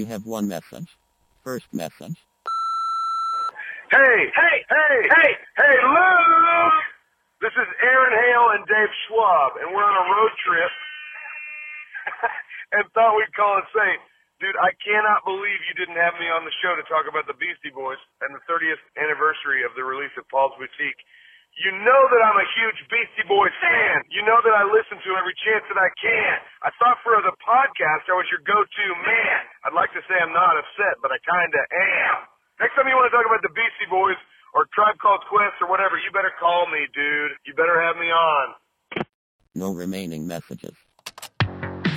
You have one message. First message. Hey, hey, hey, hey, hey, Luke! This is Aaron Hale and Dave Schwab, and we're on a road trip. and thought we'd call and say, dude, I cannot believe you didn't have me on the show to talk about the Beastie Boys and the 30th anniversary of the release of Paul's Boutique. You know that I'm a huge Beastie Boys fan. You know that I listen to every chance that I can. I thought for the podcast I was your go-to man. I'd like to say I'm not upset, but I kinda am. Next time you want to talk about the Beastie Boys or Tribe Called Quest or whatever, you better call me, dude. You better have me on. No remaining messages.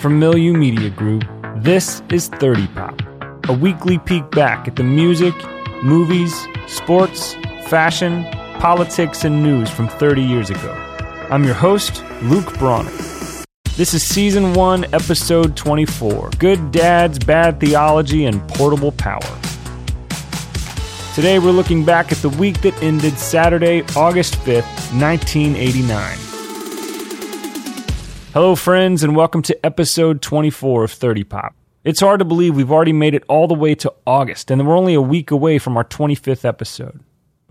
From Milieu Media Group, this is 30 Pop, a weekly peek back at the music, movies, sports, fashion, politics, and news from 30 years ago. I'm your host, Luke Bronner. This is Season 1, Episode 24 Good Dads, Bad Theology, and Portable Power. Today we're looking back at the week that ended Saturday, August 5th, 1989. Hello, friends, and welcome to episode 24 of 30 Pop. It's hard to believe we've already made it all the way to August, and we're only a week away from our 25th episode.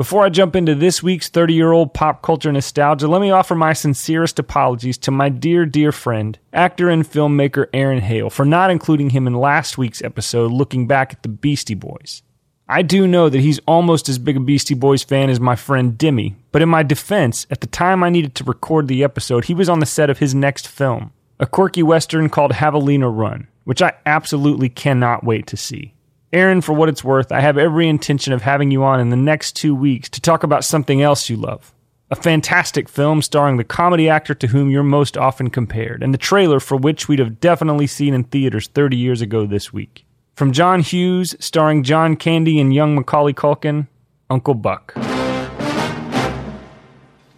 Before I jump into this week's 30 year old pop culture nostalgia, let me offer my sincerest apologies to my dear, dear friend, actor and filmmaker Aaron Hale, for not including him in last week's episode looking back at the Beastie Boys. I do know that he's almost as big a Beastie Boys fan as my friend Dimmy, but in my defense, at the time I needed to record the episode, he was on the set of his next film, a quirky western called Javelina Run, which I absolutely cannot wait to see. Aaron, for what it's worth, I have every intention of having you on in the next two weeks to talk about something else you love. A fantastic film starring the comedy actor to whom you're most often compared, and the trailer for which we'd have definitely seen in theaters 30 years ago this week. From John Hughes, starring John Candy and young Macaulay Culkin, Uncle Buck.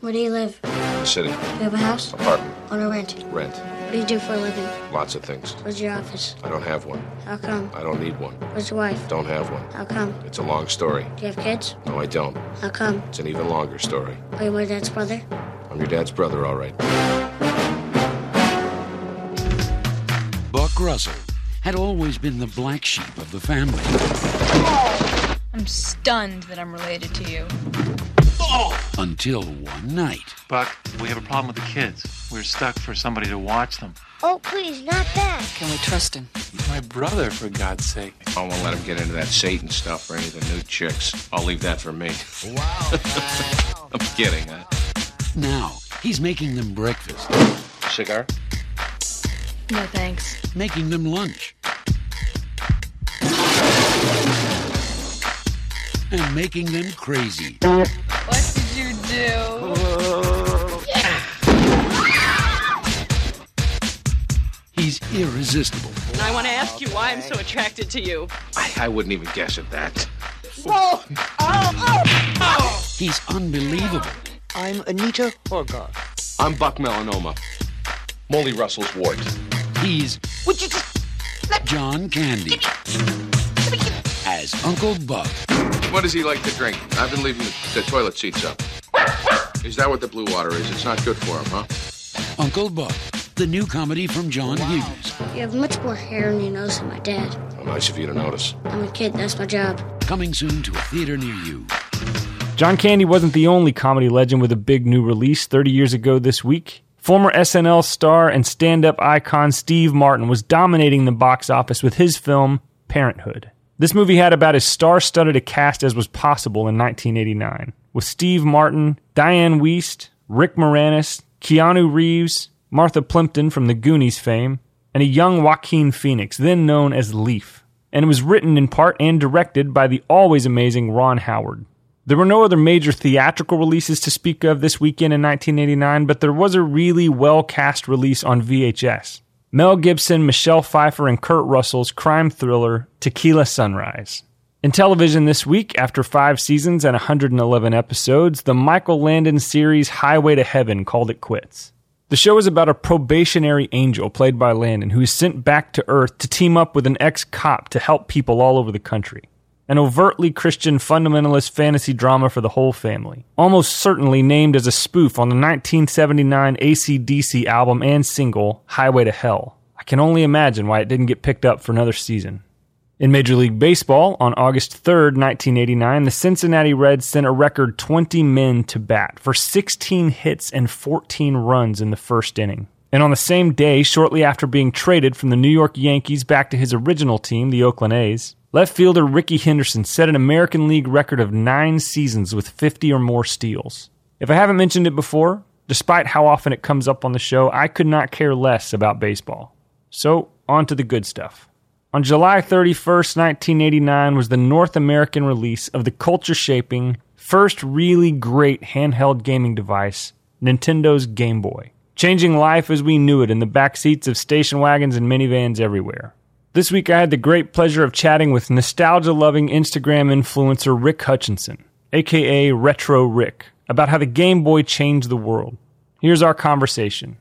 Where do you live? The city. Do you have a house? Apartment. On a rent? Rent. What do you do for a living? Lots of things. Where's your office? I don't have one. How come? I don't need one. Where's your wife? Don't have one. How come? It's a long story. Do you have kids? No, I don't. How come? It's an even longer story. Are you my dad's brother? I'm your dad's brother, all right. Buck Russell had always been the black sheep of the family. I'm stunned that I'm related to you. Until one night, Buck, we have a problem with the kids. We're stuck for somebody to watch them. Oh, please, not that. Can we trust him? He's my brother, for God's sake. I won't let him get into that Satan stuff or any of the new chicks. I'll leave that for me. I'm kidding. Huh? now he's making them breakfast, Cigar? No thanks. making them lunch, and making them crazy. What did you do? He's irresistible. I want to ask you why I'm so attracted to you. I, I wouldn't even guess at that. Whoa! Oh! Oh! He's unbelievable. I'm Anita Horgar. I'm Buck Melanoma. Molly Russell's wart. He's Would you just John Candy as Uncle Buck. What does he like to drink? I've been leaving the, the toilet seats up. Is that what the blue water is? It's not good for him, huh? Uncle Buck, the new comedy from John Hughes, You have much more hair on your nose than my dad. How nice of you to notice. I'm a kid, that's my job. coming soon to a theater near you. John Candy wasn't the only comedy legend with a big new release 30 years ago this week. Former SNL star and stand up icon Steve Martin was dominating the box office with his film Parenthood. This movie had about as star studded a cast as was possible in 1989, with Steve Martin, Dianne Wiest, Rick Moranis, Keanu Reeves, Martha Plimpton from the Goonies fame, and a young Joaquin Phoenix, then known as Leaf. And it was written in part and directed by the always amazing Ron Howard. There were no other major theatrical releases to speak of this weekend in 1989, but there was a really well cast release on VHS. Mel Gibson, Michelle Pfeiffer, and Kurt Russell's crime thriller Tequila Sunrise. In television this week, after five seasons and 111 episodes, the Michael Landon series Highway to Heaven called it quits. The show is about a probationary angel played by Landon who is sent back to Earth to team up with an ex cop to help people all over the country. An overtly Christian fundamentalist fantasy drama for the whole family. Almost certainly named as a spoof on the 1979 AC/DC album and single Highway to Hell. I can only imagine why it didn't get picked up for another season. In Major League Baseball, on August 3rd, 1989, the Cincinnati Reds sent a record 20 men to bat for 16 hits and 14 runs in the first inning. And on the same day, shortly after being traded from the New York Yankees back to his original team, the Oakland A's, left fielder Rickey Henderson set an American League record of nine seasons with 50 or more steals. If I haven't mentioned it before, despite how often it comes up on the show, I could not care less about baseball. So, on to the good stuff. On July 31st, 1989, was the North American release of the culture shaping, first really great handheld gaming device, Nintendo's Game Boy, changing life as we knew it in the back seats of station wagons and minivans everywhere. This week, I had the great pleasure of chatting with nostalgia loving Instagram influencer Rick Hutchinson, aka Retro Rick, about how the Game Boy changed the world. Here's our conversation.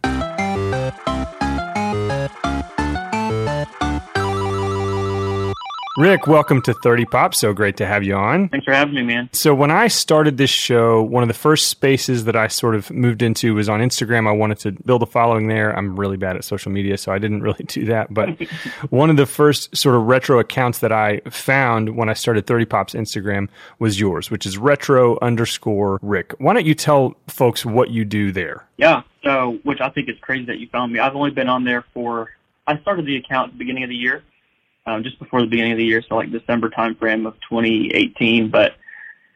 Rick, welcome to 30 Pop. So great to have you on. Thanks for having me, man. So, when I started this show, one of the first spaces that I sort of moved into was on Instagram. I wanted to build a following there. I'm really bad at social media, so I didn't really do that. But one of the first sort of retro accounts that I found when I started 30 Pop's Instagram was yours, which is retro underscore Rick. Why don't you tell folks what you do there? Yeah. So, which I think is crazy that you found me. I've only been on there for, I started the account at the beginning of the year um, just before the beginning of the year, so like December timeframe of 2018. But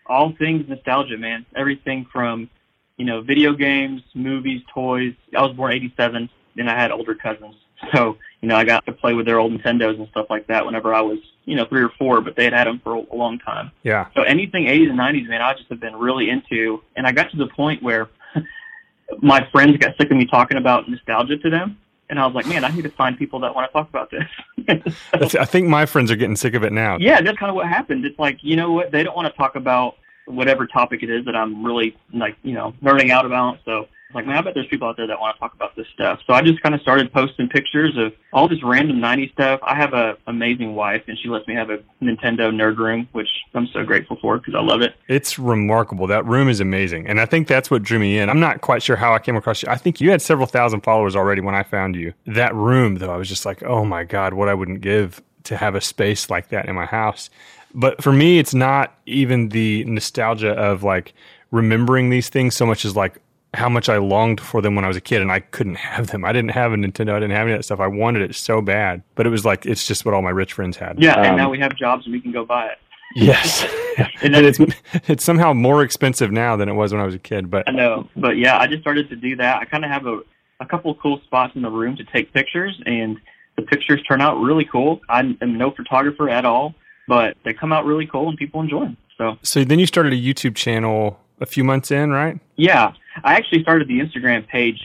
all things nostalgia, man. Everything from you know video games, movies, toys. I was born '87, and I had older cousins, so you know I got to play with their old Nintendos and stuff like that whenever I was you know three or four. But they had had them for a long time. Yeah. So anything '80s and '90s, man, I just have been really into. And I got to the point where my friends got sick of me talking about nostalgia to them and I was like, man, I need to find people that want to talk about this. so, I think my friends are getting sick of it now. Yeah, that's kind of what happened. It's like, you know what? They don't want to talk about whatever topic it is that I'm really like, you know, nerding out about. So like, man, I bet there's people out there that want to talk about this stuff. So I just kind of started posting pictures of all this random 90s stuff. I have a amazing wife, and she lets me have a Nintendo nerd room, which I'm so grateful for because I love it. It's remarkable. That room is amazing, and I think that's what drew me in. I'm not quite sure how I came across you. I think you had several thousand followers already when I found you. That room, though, I was just like, oh my god, what I wouldn't give to have a space like that in my house. But for me, it's not even the nostalgia of like remembering these things so much as like how much I longed for them when I was a kid and I couldn't have them. I didn't have a Nintendo. I didn't have any of that stuff. I wanted it so bad, but it was like, it's just what all my rich friends had. Yeah. Um, and now we have jobs and we can go buy it. Yes. and, and it's, it's somehow more expensive now than it was when I was a kid, but I know, but yeah, I just started to do that. I kind of have a, a couple of cool spots in the room to take pictures and the pictures turn out really cool. I am no photographer at all, but they come out really cool and people enjoy them. So, so then you started a YouTube channel a few months in, right? Yeah. I actually started the Instagram page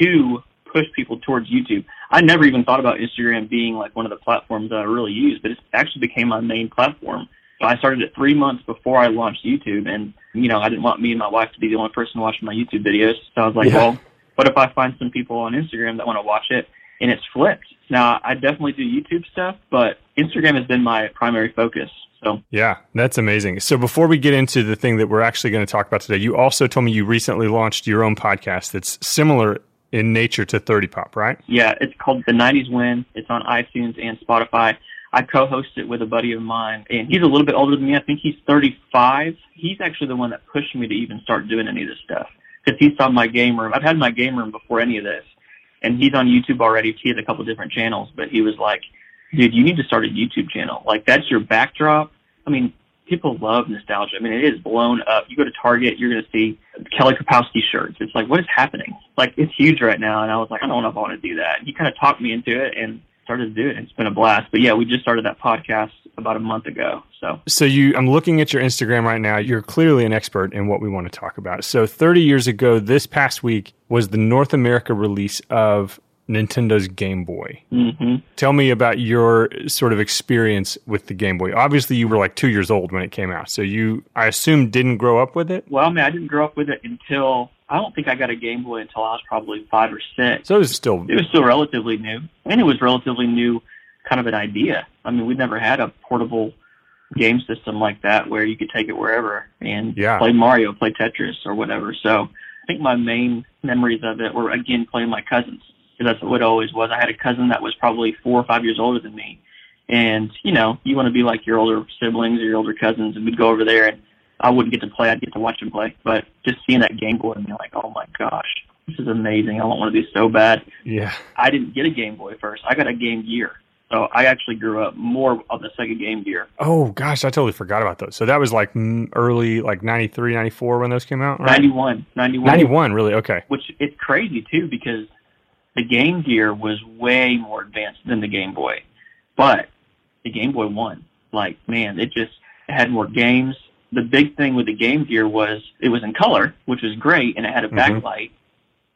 to push people towards YouTube. I never even thought about Instagram being like one of the platforms that I really use, but it actually became my main platform. So I started it three months before I launched YouTube, and you know I didn't want me and my wife to be the only person watching my YouTube videos. So I was like, yeah. well, what if I find some people on Instagram that want to watch it? And it's flipped. Now I definitely do YouTube stuff, but Instagram has been my primary focus. So yeah, that's amazing. So before we get into the thing that we're actually going to talk about today, you also told me you recently launched your own podcast that's similar in nature to 30 Pop, right? Yeah, it's called The 90s Win. It's on iTunes and Spotify. I co-host it with a buddy of mine, and he's a little bit older than me. I think he's 35. He's actually the one that pushed me to even start doing any of this stuff because he saw my game room. I've had my game room before any of this, and he's on YouTube already. He has a couple different channels, but he was like, dude, you need to start a YouTube channel. Like that's your backdrop. I mean, people love nostalgia. I mean, it is blown up. You go to Target, you're going to see Kelly Kapowski shirts. It's like, what is happening? Like, it's huge right now. And I was like, I don't know if I want to do that. He kind of talked me into it and started to do it. It's been a blast. But yeah, we just started that podcast about a month ago. So, so you, I'm looking at your Instagram right now. You're clearly an expert in what we want to talk about. So, 30 years ago, this past week was the North America release of Nintendo's Game Boy. hmm Tell me about your sort of experience with the Game Boy. Obviously, you were like two years old when it came out, so you, I assume, didn't grow up with it. Well, I mean, I didn't grow up with it until I don't think I got a Game Boy until I was probably five or six. So it was still It was still relatively new, and it was relatively new, kind of an idea. I mean, we'd never had a portable game system like that where you could take it wherever and Yeah. play Mario, play Tetris, or whatever. So I think my main memories of it were again playing my cousins because that's what it always was. I had a cousin that was probably four or five years older than me, and you know, you want to be like your older siblings or your older cousins, and we'd go over there and I wouldn't get to play. I'd get to watch them play. But just seeing that Game Boy and being like, oh my gosh, this is amazing. I want one of these so bad. yeah. I didn't get a Game Boy first. I got a Game Gear. So I actually grew up more of the Sega Game Gear. Oh gosh, I totally forgot about those. So that was like early, like 93, 94 when those came out, right? 91. 91. 91, really? Okay. Which it's crazy too because the Game Gear was way more advanced than the Game Boy. But the Game Boy won. Like, man, it just it had more games. The big thing with the Game Gear was it was in color, which was great, and it had a Mhm. backlight,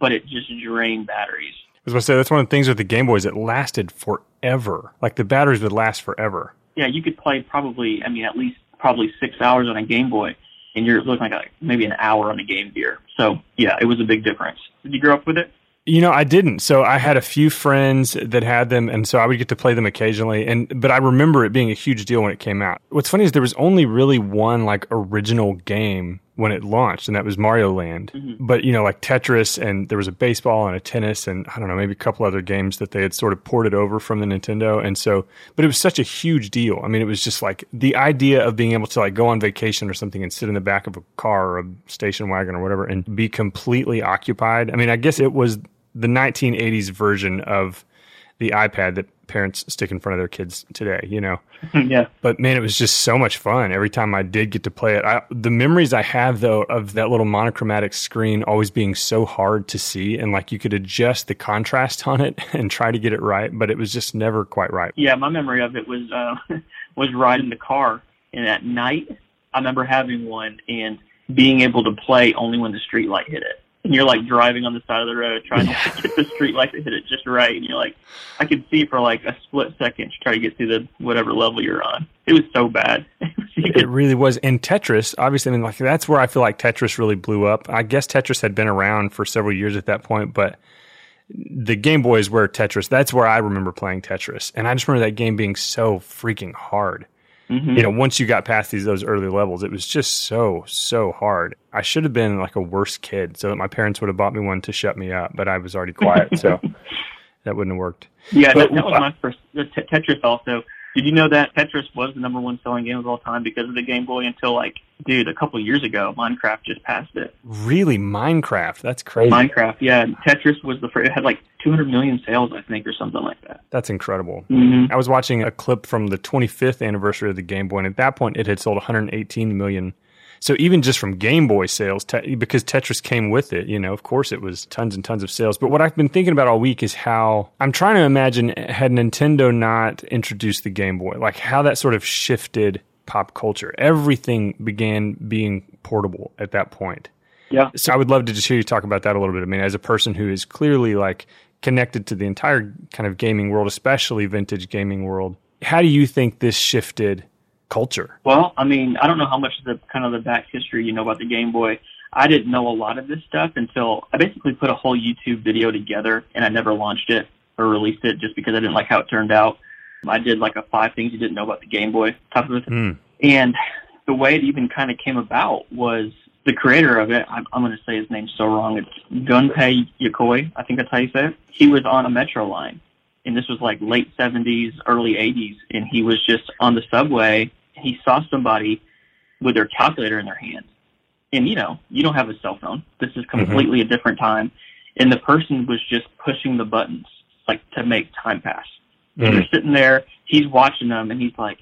but it just drained batteries. I was going to say that's one of the things with the Game Boys. It lasted forever. Like the batteries would last forever. yeah, you could play probably, I mean, at least probably six hours on a Game Boy, and you're looking like maybe an hour on a Game Gear. So yeah, it was a big difference. Did you grow up with it? You know, I didn't. So I had a few friends that had them, and so I would get to play them occasionally. And but I remember it being a huge deal when it came out. What's funny is there was only really one like original game when it launched, and that was Mario Land. Mm-hmm. But you know, like Tetris, and there was a baseball and a tennis, and I don't know, maybe a couple other games that they had sort of ported over from the Nintendo. And so, but it was such a huge deal. I mean, it was just like the idea of being able to like go on vacation or something and sit in the back of a car or a station wagon or whatever and be completely occupied. I mean, I guess it was the 1980s version of the iPad that parents stick in front of their kids today, you know. yeah. But man, it was just so much fun every time I did get to play it. I, the memories I have though of that little monochromatic screen always being so hard to see and like you could adjust the contrast on it and try to get it right, but it was just never quite right. Yeah, my memory of it was uh, was riding the car, and at night, I remember having one and being able to play only when the street light hit it. And you're like driving on the side of the road trying to get the street light to hit it just right, and you're like, I could see for like a split second to try to get through the whatever level you're on. It was so bad. It really was. And Tetris, obviously, I mean, like that's where I feel like Tetris really blew up. I guess Tetris had been around for several years at that point, but the Game Boy is where Tetris. That's where I remember playing Tetris, and I just remember that game being so freaking hard. Mhm. You know, once you got past these those early levels, it was just so so hard. I should have been like a worse kid, so that my parents would have bought me one to shut me up, but I was already quiet, so that wouldn't have worked. Yeah, But- that, that was my first. The t- Tetris also. Did you know that Tetris was the number one selling game of all time because of the Game Boy until like, dude, a couple years ago, Minecraft just passed it. Really, Minecraft? That's crazy. Minecraft, yeah. Tetris was the first. It had like 200 million sales, I think, or something like that. That's incredible. Mhm. I was watching a clip from the 25th anniversary of the Game Boy, and at that point, it had sold 118 million. So even just from Game Boy sales, te- because Tetris came with it, you know, of course, it was tons and tons of sales. But what I've been thinking about all week is how I'm trying to imagine had Nintendo not introduced the Game Boy, like how that sort of shifted pop culture. Everything began being portable at that point. Yeah. So I would love to just hear you talk about that a little bit. I mean, as a person who is clearly like connected to the entire kind of gaming world, especially vintage gaming world, how do you think this shifted culture? Well, I mean, I don't know how much of the kind of the back history you know about the Game Boy. I didn't know a lot of this stuff until I basically put a whole YouTube video together, and I never launched it or released it just because I didn't like how it turned out. I did like a five things you didn't know about the Game Boy type of Mm. And the way it even kind of came about was the creator of it. I'm, I'm going to say his name so wrong. It's Gunpei Yokoi. I think that's how you say it. He was on a metro line, and this was like late 70s, early 80s, and he was just on the subway. He saw somebody with their calculator in their hand, and you know, you don't have a cell phone. This is completely a different time, and the person was just pushing the buttons like to make time pass. And they're mm. sitting there. He's watching them, and he's like,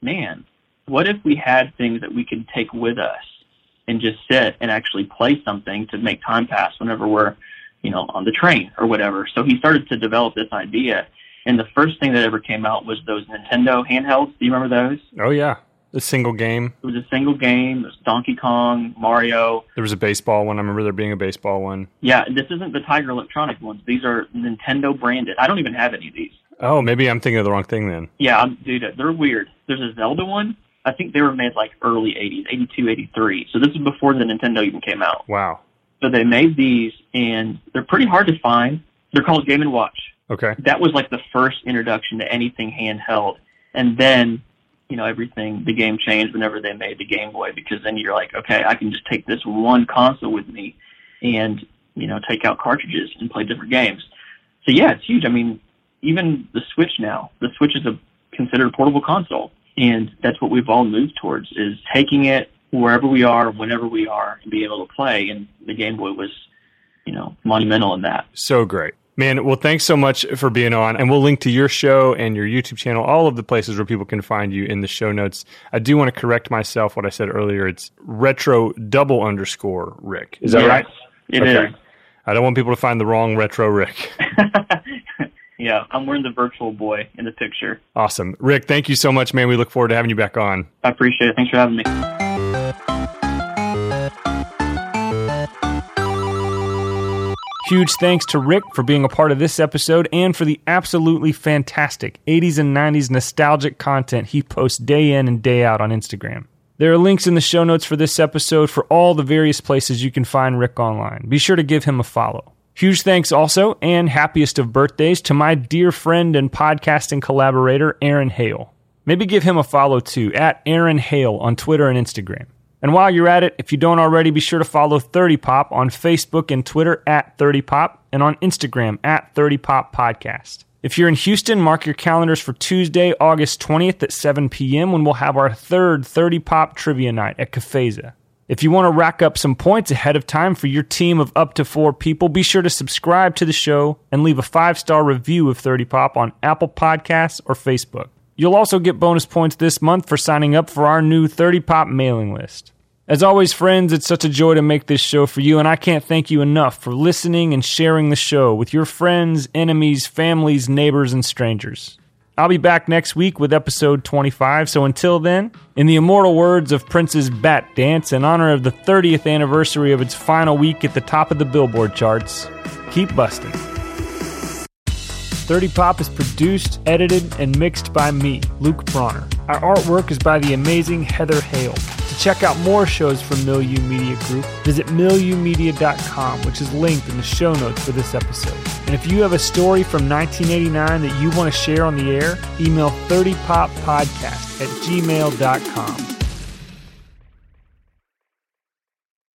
"Man, what if we had things that we could take with us and just sit and actually play something to make time pass whenever we're, you know, on the train or whatever?" So he started to develop this idea, and the first thing that ever came out was those Nintendo handhelds. Do you remember those? Oh yeah, A single game. It was a single game. It was Donkey Kong, Mario. There was a baseball one. I remember there being a baseball one. Yeah, this isn't the Tiger Electronic ones. These are Nintendo branded. I don't even have any of these. Oh, maybe I'm thinking of the wrong thing then. Yeah, I'm, dude, they're weird. There's a Zelda one. I think they were made like early 80s, 82, 83. So this is before the Nintendo even came out. Wow. So they made these, and they're pretty hard to find. They're called Game and Watch. Okay. That was like the first introduction to anything handheld, and then you know everything. The game changed whenever they made the Game Boy because then you're like, okay, I can just take this one console with me, and you know take out cartridges and play different games. So yeah, it's huge. I mean, even the Switch now, the Switch is a considered a portable console, and that's what we've all moved towards is taking it wherever we are, whenever we are, and be able to play. And the Game Boy was, you know, monumental in that. So great. Man, well, thanks so much for being on. And we'll link to your show and your YouTube channel, all of the places where people can find you in the show notes. I do want to correct myself what I said earlier. It's retro double underscore Rick. Is that Yes, right? It Okay. is. I don't want people to find the wrong retro Rick. Yeah, I'm wearing the virtual boy in the picture. Awesome. Rick, thank you so much, man. We look forward to having you back on. I appreciate it. Thanks for having me. Huge thanks to Rick for being a part of this episode and for the absolutely fantastic 80s and 90s nostalgic content he posts day in and day out on Instagram. There are links in the show notes for this episode for all the various places you can find Rick online. Be sure to give him a follow. Huge thanks also, and happiest of birthdays, to my dear friend and podcasting collaborator, Aaron Hale. Maybe give him a follow too, at Aaron Hale on Twitter and Instagram. And while you're at it, if you don't already, be sure to follow 30pop on Facebook and Twitter at 30pop and on Instagram at 30pop podcast. If you're in Houston, mark your calendars for Tuesday, August 20th at 7 p.m. when we'll have our third 30 Pop Trivia Night at Cafeza. If you want to rack up some points ahead of time for your team of up to four people, be sure to subscribe to the show and leave a five star review of 30 Pop on Apple Podcasts or Facebook. You'll also get bonus points this month for signing up for our new 30 Pop mailing list. As always, friends, it's such a joy to make this show for you, and I can't thank you enough for listening and sharing the show with your friends, enemies, families, neighbors, and strangers. I'll be back next week with episode 25, so until then, in the immortal words of Prince's Batdance, in honor of the 30th anniversary of its final week at the top of the Billboard charts, keep busting. 30 Pop is produced, edited, and mixed by me, Luke Bronner. Our artwork is by the amazing Heather Hale. To check out more shows from Milieu Media Group, visit milieumedia.com, which is linked in the show notes for this episode. And if you have a story from 1989 that you want to share on the air, email 30poppodcast at gmail.com.